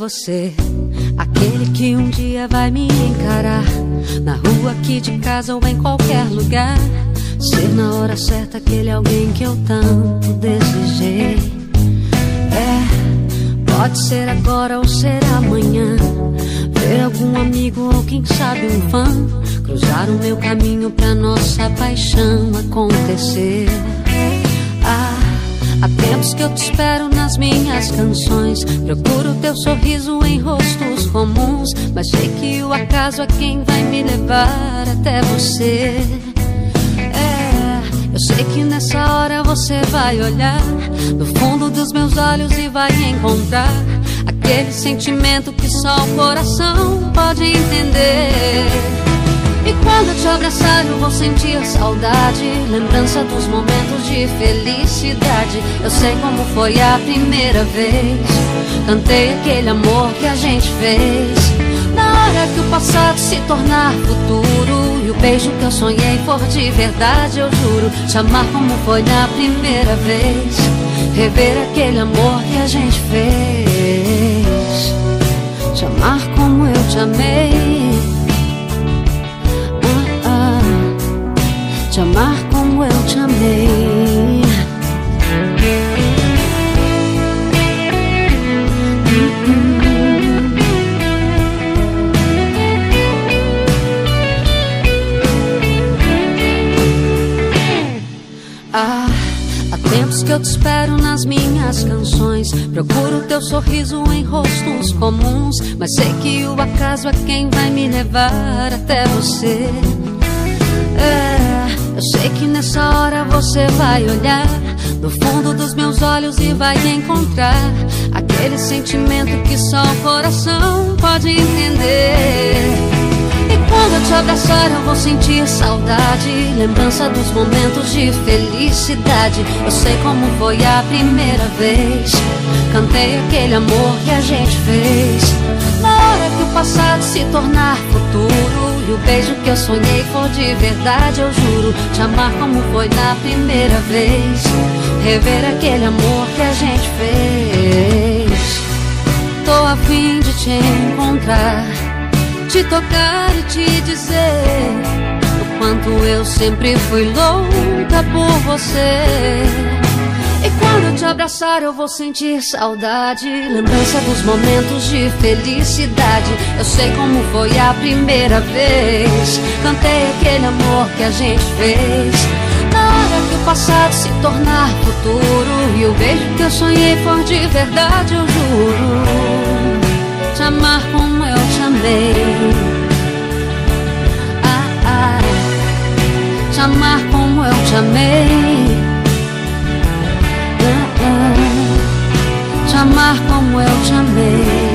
você. Aquele que um dia vai me encarar. Na rua aqui de casa ou em qualquer lugar. Ser na hora certa aquele alguém que eu tanto desejei. É, pode ser agora ou ser amanhã. Ver algum amigo ou quem sabe um fã. Cruzar o meu caminho pra nossa paixão acontecer. Há tempos que eu te espero nas minhas canções. Procuro teu sorriso em rostos comuns. Mas sei que o acaso é quem vai me levar até você. É, eu sei que nessa hora você vai olhar no fundo dos meus olhos e vai encontrar aquele sentimento que só o coração pode entender. Quando te abraçar, eu vou sentir saudade. Lembrança dos momentos de felicidade. Eu sei como foi a primeira vez. Cantei aquele amor que a gente fez. Na hora que o passado se tornar futuro. E o beijo que eu sonhei for de verdade, eu juro. Te amar como foi na primeira vez. Rever aquele amor que a gente fez. Te amar como eu te amei. Ah, há tempos que eu te espero nas minhas canções. Procuro teu sorriso em rostos comuns. Mas sei que o acaso é quem vai me levar até você. Eu sei que nessa hora você vai olhar no fundo dos meus olhos e vai encontrar aquele sentimento que só o coração pode entender. E quando eu te abraçar, eu vou sentir saudade, lembrança dos momentos de felicidade. Eu sei como foi a primeira vez. Cantei aquele amor que a gente fez. Na hora que o passado se tornar o beijo que eu sonhei for de verdade, eu juro te amar como foi na primeira vez. Rever aquele amor que a gente fez. Tô a fim de te encontrar, te tocar e te dizer o quanto eu sempre fui louca por você. E quando te abraçar, eu vou sentir saudade. Lembrança dos momentos de felicidade. Eu sei como foi a primeira vez. Cantei aquele amor que a gente fez. Na hora que o passado se tornar futuro. E o beijo que eu sonhei for de verdade, eu juro. Te amar como eu te amei. Ah, ah. Te amar como eu te amei. amar como eu te amei.